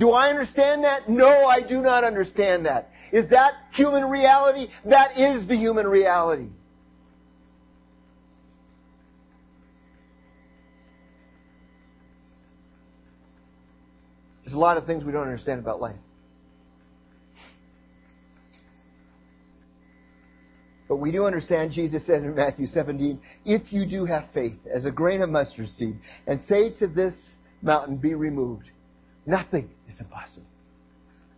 S3: Do I understand that? No, I do not understand that. Is that human reality? That is the human reality. There's a lot of things we don't understand about life. But we do understand, Jesus said in Matthew 17, if you do have faith as a grain of mustard seed and say to this mountain, be removed, nothing is impossible.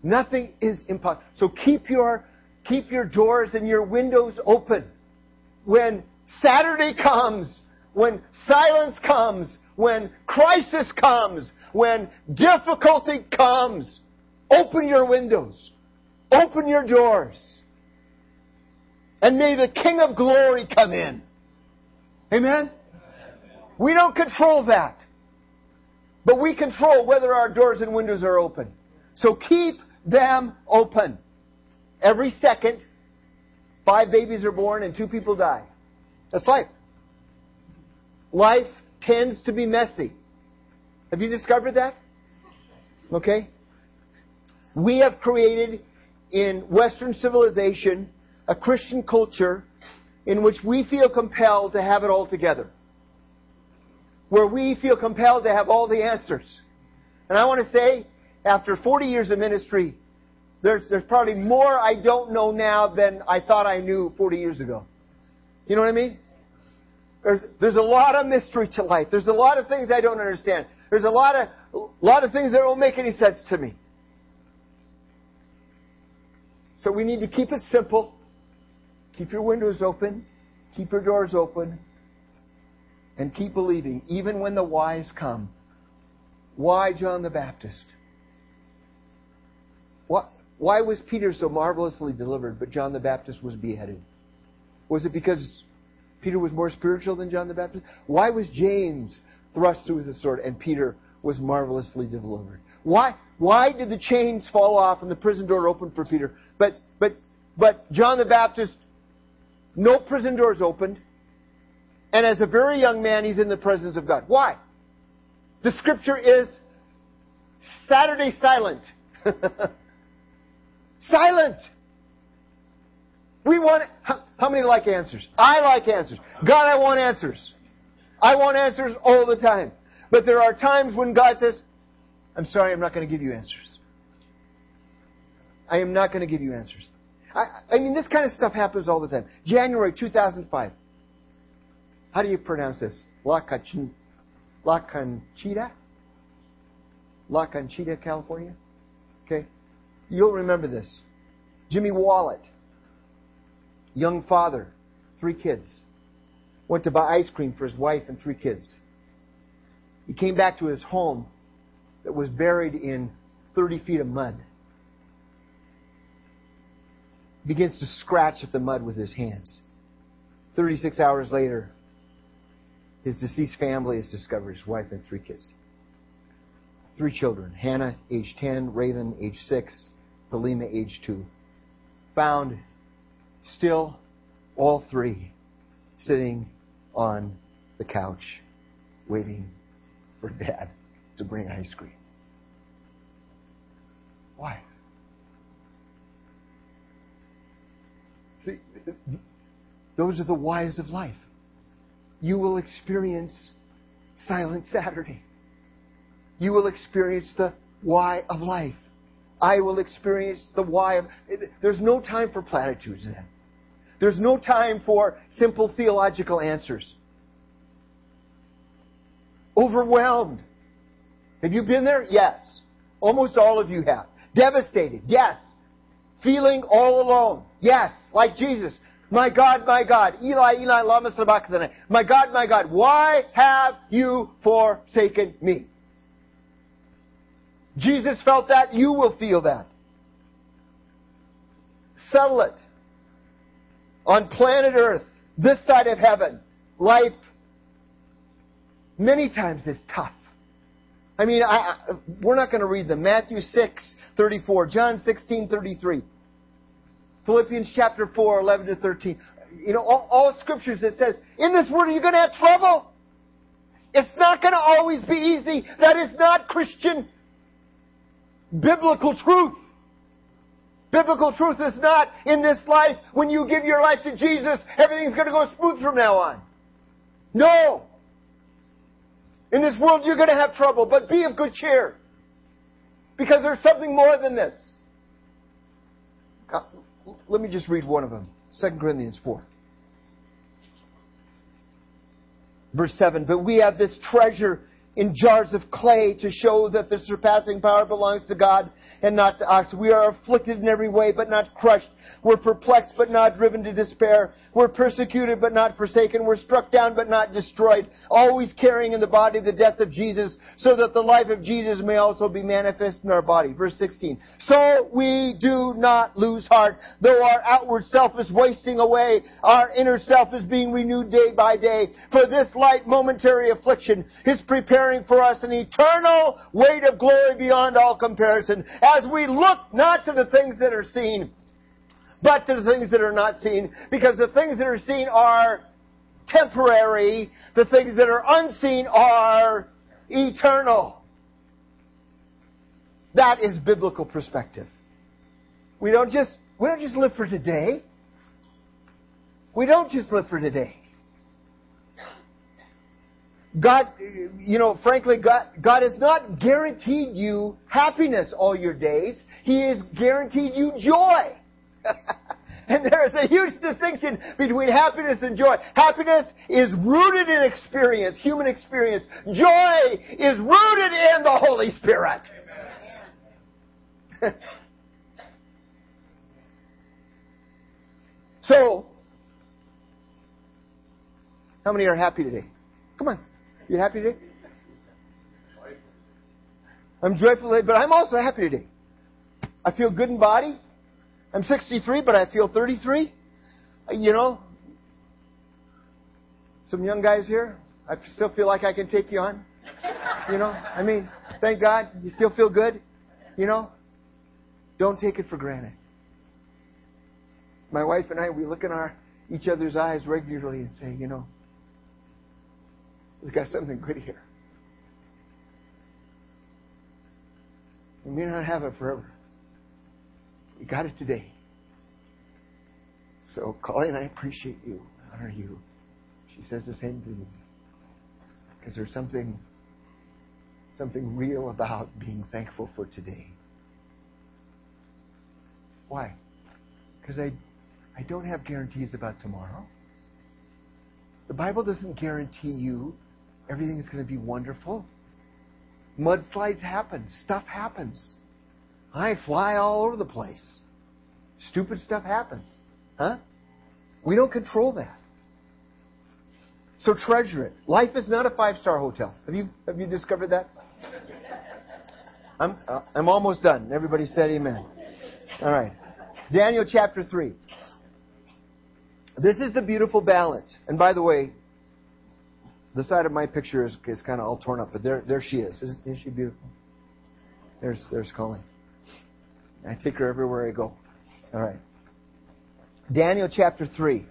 S3: Nothing is impossible. So keep your, keep your doors and your windows open. When Saturday comes, when silence comes, when crisis comes, when difficulty comes, open your windows, open your doors, and may the King of Glory come in. Amen? We don't control that. But we control whether our doors and windows are open. So keep them open. Every second, five babies are born and two people die. That's life. life tends to be messy. Have you discovered that? Okay? We have created in Western civilization a Christian culture in which we feel compelled to have it all together. Where we feel compelled to have all the answers. And I want to say, after 40 years of ministry, there's, there's probably more I don't know now than I thought I knew 40 years ago. You know what I mean? There's, there's a lot of mystery to life. There's a lot of things I don't understand. There's a lot of, a lot of things that don't make any sense to me. So we need to keep it simple. Keep your windows open. Keep your doors open. And keep believing, even when the whys come. Why John the Baptist? What, why was Peter so marvelously delivered, but John the Baptist was beheaded? Was it because Peter was more spiritual than John the Baptist? Why was James thrust through with a sword and Peter was marvelously delivered? Why, why did the chains fall off and the prison door open for Peter? But, but, but John the Baptist, no prison doors opened. And as a very young man, he's in the presence of God. Why? The scripture is Saturday silent. silent. We want, how, how many like answers? I like answers. God, I want answers. I want answers all the time. But there are times when God says, I'm sorry, I'm not going to give you answers. I am not going to give you answers. I, I mean, this kind of stuff happens all the time. January 2005. How do you pronounce this? La, Cachin, La Conchita? La Conchita, California? Okay. You'll remember this. Jimmy Wallet, young father, three kids, went to buy ice cream for his wife and three kids. He came back to his home that was buried in 30 feet of mud. He begins to scratch at the mud with his hands. 36 hours later, his deceased family is discovered, his wife and three kids. Three children Hannah, age 10, Raven, age 6, Belima, age 2. Found still, all three, sitting on the couch, waiting for dad to bring ice cream. Why? See, those are the whys of life. You will experience Silent Saturday. You will experience the why of life. I will experience the why of. There's no time for platitudes then. There's no time for simple theological answers. Overwhelmed. Have you been there? Yes. Almost all of you have. Devastated. Yes. Feeling all alone. Yes. Like Jesus. My God, my God. Eli, Eli, lama sabachthani. My God, my God. Why have you forsaken me? Jesus felt that. You will feel that. Settle it. On planet Earth, this side of heaven, life many times is tough. I mean, I, I, we're not going to read them. Matthew 6, 34, John 16, 33, Philippians chapter 4, 11 to 13. You know, all, all scriptures that says, in this world you're you going to have trouble. It's not going to always be easy. That is not Christian biblical truth. Biblical truth is not in this life, when you give your life to Jesus, everything's going to go smooth from now on. No. In this world, you're going to have trouble, but be of good cheer. Because there's something more than this. Let me just read one of them 2 Corinthians 4. Verse 7 But we have this treasure in jars of clay to show that the surpassing power belongs to God and not to us. We are afflicted in every way, but not crushed. We're perplexed, but not driven to despair. We're persecuted, but not forsaken. We're struck down, but not destroyed. Always carrying in the body the death of Jesus, so that the life of Jesus may also be manifest in our body. Verse 16. So we do not lose heart. Though our outward self is wasting away, our inner self is being renewed day by day. For this light momentary affliction is preparing for us an eternal weight of glory beyond all comparison as we look not to the things that are seen, but to the things that are not seen, because the things that are seen are temporary. The things that are unseen are eternal. That is biblical perspective. We don't just we don't just live for today. We don't just live for today. God, you know, frankly, God, God has not guaranteed you happiness all your days. He has guaranteed you joy. and there is a huge distinction between happiness and joy. Happiness is rooted in experience, human experience. Joy is rooted in the Holy Spirit. so, how many are happy today? Come on. You happy today? I'm joyful today, but I'm also happy today. I feel good in body. I'm 63, but I feel 33. Uh, you know, some young guys here, I still feel like I can take you on. You know, I mean, thank God, you still feel good. You know, don't take it for granted. My wife and I, we look in our each other's eyes regularly and say, you know, We've got something good here. We may not have it forever. We got it today. So, Colleen, I appreciate you. Honor you. She says the same to me. Because there's something something real about being thankful for today. Why? Because I I don't have guarantees about tomorrow. The Bible doesn't guarantee you everything's going to be wonderful. Mudslides happen. Stuff happens. I fly all over the place. Stupid stuff happens. Huh? We don't control that. So treasure it. Life is not a five-star hotel. Have you have you discovered that? I'm uh, I'm almost done. Everybody said amen. All right. Daniel chapter 3. This is the beautiful balance. And by the way, the side of my picture is, is kind of all torn up, but there, there she is. Isn't, isn't she beautiful? There's, there's Colleen. I take her everywhere I go. All right. Daniel chapter 3.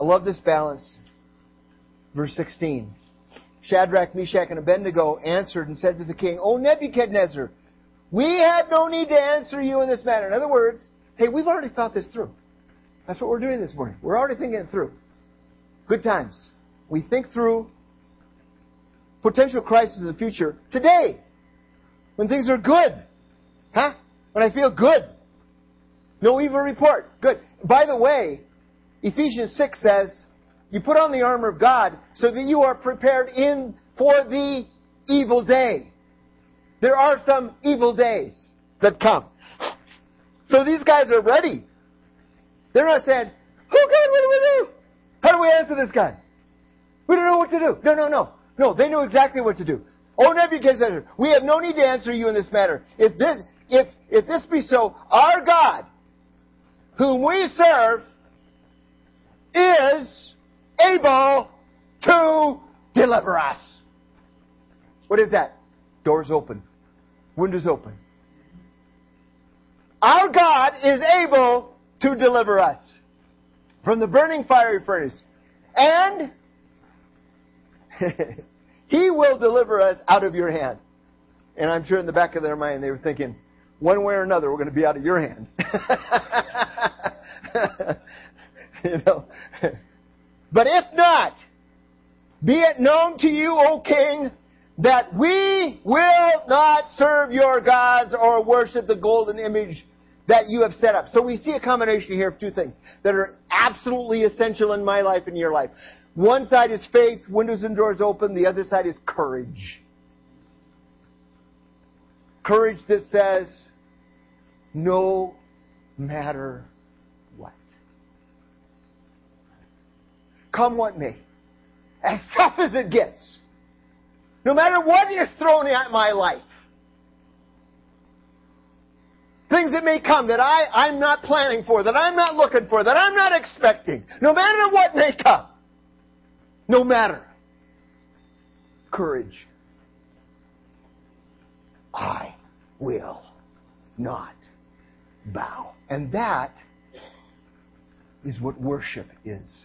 S3: I love this balance. Verse 16. Shadrach, Meshach, and Abednego answered and said to the king, O Nebuchadnezzar, we have no need to answer you in this matter. In other words, hey, we've already thought this through. That's what we're doing this morning. We're already thinking it through. Good times. We think through potential crises in the future today when things are good. Huh? When I feel good. No evil report. Good. By the way, Ephesians 6 says, you put on the armor of God so that you are prepared in for the evil day. There are some evil days that come. So these guys are ready. They're not saying, "Who God, what do we do? How do we answer this guy? We don't know what to do. No, no, no. No, they knew exactly what to do. O Nebuchadnezzar, we have no need to answer you in this matter. If this, if, if this be so, our God, whom we serve, is able to deliver us. What is that? Doors open. Windows open. Our God is able to deliver us from the burning fiery furnace. And he will deliver us out of your hand. And I'm sure in the back of their mind they were thinking, one way or another, we're going to be out of your hand. you know. But if not, be it known to you, O king, that we will not serve your gods or worship the golden image that you have set up. So we see a combination here of two things that are absolutely essential in my life and your life. One side is faith, windows and doors open. The other side is courage. Courage that says, no matter what. Come what may. As tough as it gets. No matter what is thrown at my life. Things that may come that I, I'm not planning for, that I'm not looking for, that I'm not expecting. No matter what may come. No matter. Courage. I will not bow. And that is what worship is.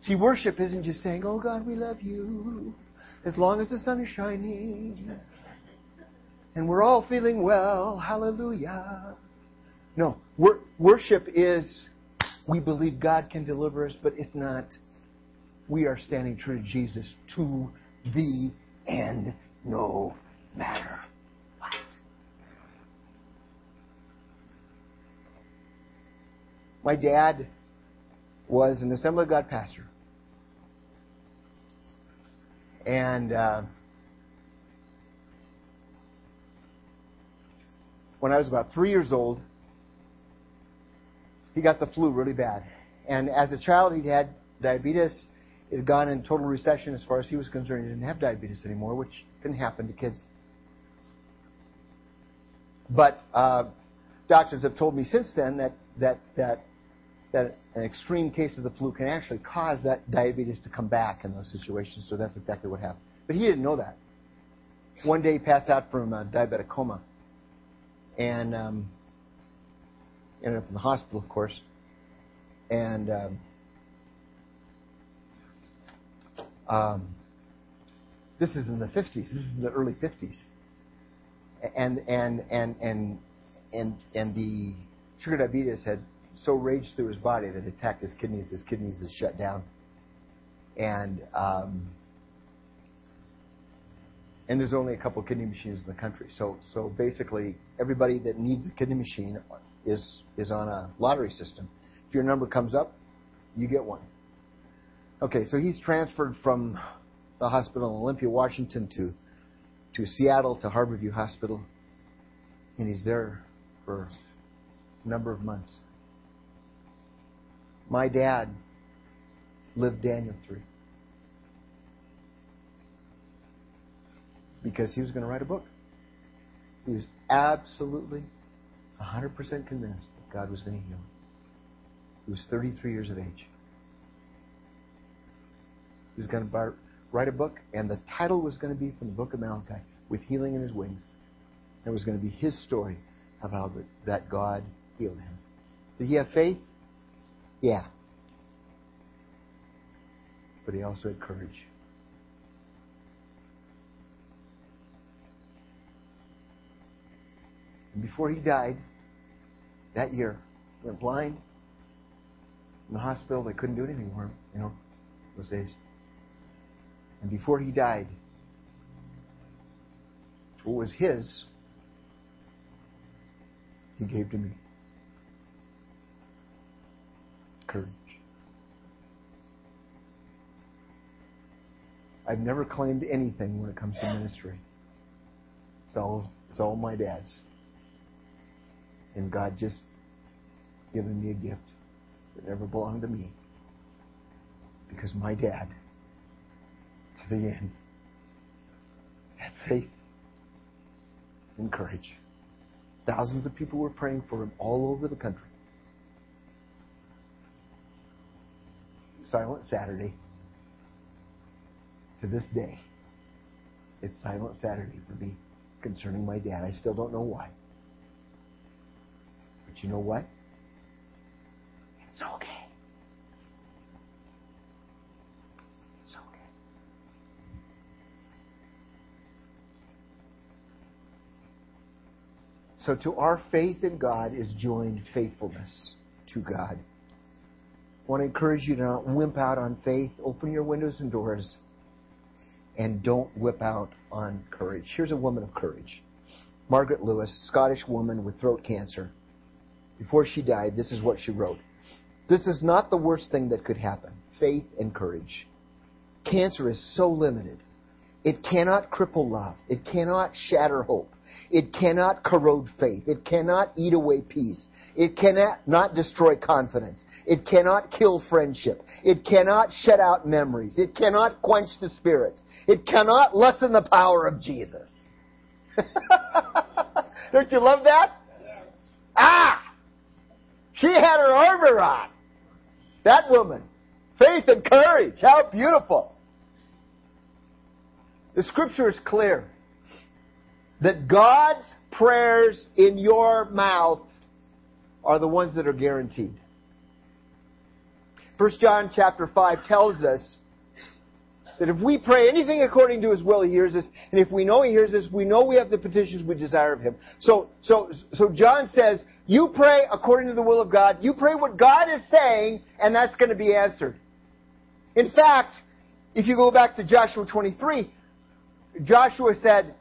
S3: See, worship isn't just saying, Oh God, we love you, as long as the sun is shining and we're all feeling well, hallelujah. No, wor- worship is we believe God can deliver us, but if not, we are standing true to Jesus to the end, no matter what. My dad was an Assembly of God pastor. And uh, when I was about three years old, he got the flu really bad. And as a child, he'd had diabetes. It had gone in total recession as far as he was concerned. He didn't have diabetes anymore, which can happen to kids. But uh, doctors have told me since then that, that, that, that an extreme case of the flu can actually cause that diabetes to come back in those situations. So that's exactly what happened. But he didn't know that. One day he passed out from a diabetic coma and um, ended up in the hospital, of course. And um, um, this is in the 50s. This is in the early 50s. And and and and and and the sugar diabetes had so raged through his body that it attacked his kidneys. His kidneys had shut down. And um, and there's only a couple of kidney machines in the country. So so basically, everybody that needs a kidney machine is is on a lottery system. If your number comes up, you get one. Okay, so he's transferred from the hospital in Olympia, Washington, to to Seattle to Harborview Hospital, and he's there for a number of months. My dad lived Daniel through because he was going to write a book. He was absolutely 100% convinced that God was going to heal him. He was 33 years of age. He was going to write a book, and the title was going to be from the book of Malachi, With Healing in His Wings. It was going to be his story of how the, that God healed him. Did he have faith? Yeah. But he also had courage. And before he died, that year, he went blind. In the hospital, they couldn't do for him, you know, those days. And before he died, what was his, he gave to me. Courage. I've never claimed anything when it comes to ministry. It's all, it's all my dad's. And God just given me a gift that never belonged to me. Because my dad, to the end, had faith and courage. Thousands of people were praying for him all over the country. Silent Saturday. To this day, it's Silent Saturday for me concerning my dad. I still don't know why. But you know what? It's okay. It's okay. So to our faith in God is joined faithfulness to God. I want to encourage you to not wimp out on faith. Open your windows and doors and don't whip out on courage. Here's a woman of courage. Margaret Lewis, Scottish woman with throat cancer. Before she died, this is what she wrote. This is not the worst thing that could happen. Faith and courage. Cancer is so limited. It cannot cripple love. It cannot shatter hope. It cannot corrode faith. It cannot eat away peace. It cannot not destroy confidence. It cannot kill friendship. It cannot shut out memories. It cannot quench the spirit. It cannot lessen the power of Jesus. Don't you love that?
S6: Yes.
S3: Ah! She had her armor on. That woman. Faith and courage. How beautiful. The scripture is clear that God's prayers in your mouth are the ones that are guaranteed. 1 John chapter 5 tells us that if we pray anything according to his will, he hears us. And if we know he hears us, we know we have the petitions we desire of him. So, so, so John says, you pray according to the will of God. You pray what God is saying, and that's going to be answered. In fact, if you go back to Joshua 23, Joshua said,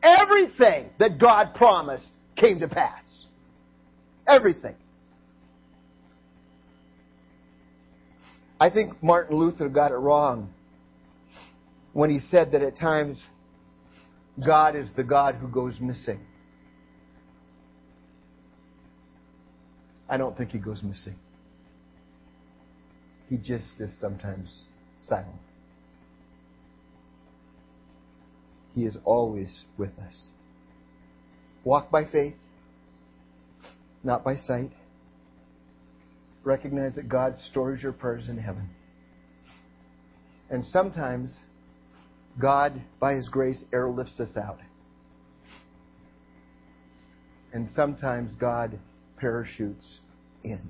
S3: everything that God promised came to pass. Everything. I think Martin Luther got it wrong when he said that at times God is the God who goes missing. I don't think he goes missing. He just is sometimes silent. He is always with us. Walk by faith, not by sight recognize that God stores your prayers in heaven. And sometimes God, by His grace, airlifts us out. And sometimes God parachutes in.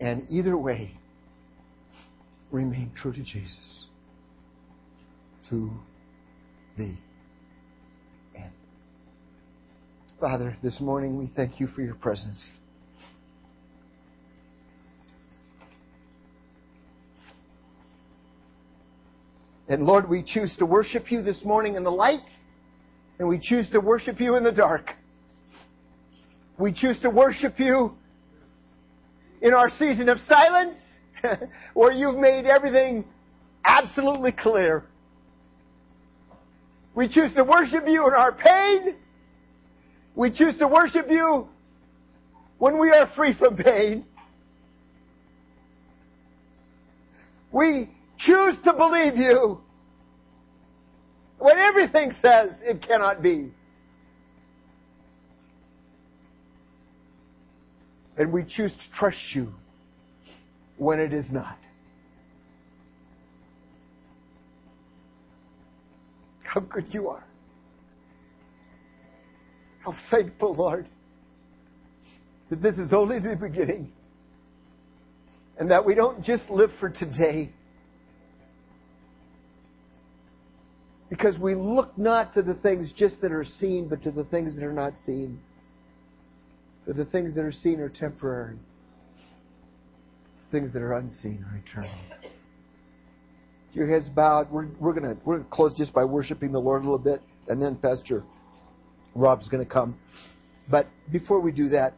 S3: And either way, remain true to Jesus. To the Father, this morning we thank you for your presence. And Lord, we choose to worship you this morning in the light, and we choose to worship you in the dark. We choose to worship you in our season of silence, where you've made everything absolutely clear. We choose to worship you in our pain. We choose to worship you when we are free from pain. We choose to believe you when everything says it cannot be. And we choose to trust you when it is not. How good you are. How thankful, Lord, that this is only the beginning. And that we don't just live for today. Because we look not to the things just that are seen, but to the things that are not seen. For the things that are seen are temporary. Things that are unseen are eternal. Your heads bowed. We're, we're going we're gonna close just by worshiping the Lord a little bit, and then Pastor Rob's going to come. But before we do that,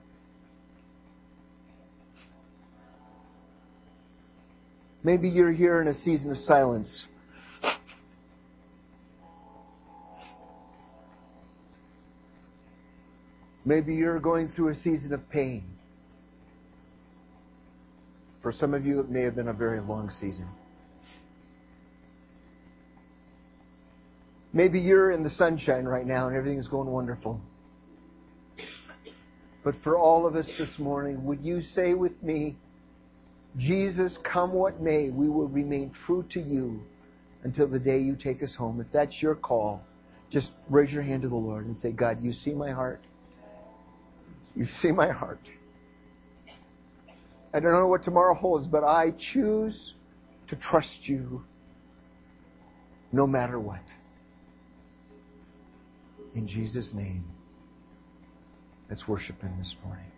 S3: maybe you're here in a season of silence. Maybe you're going through a season of pain. For some of you, it may have been a very long season. Maybe you're in the sunshine right now and everything is going wonderful. But for all of us this morning, would you say with me, Jesus, come what may, we will remain true to you until the day you take us home. If that's your call, just raise your hand to the Lord and say, God, you see my heart. You see my heart. I don't know what tomorrow holds, but I choose to trust you no matter what. In Jesus' name, let's worship Him this morning.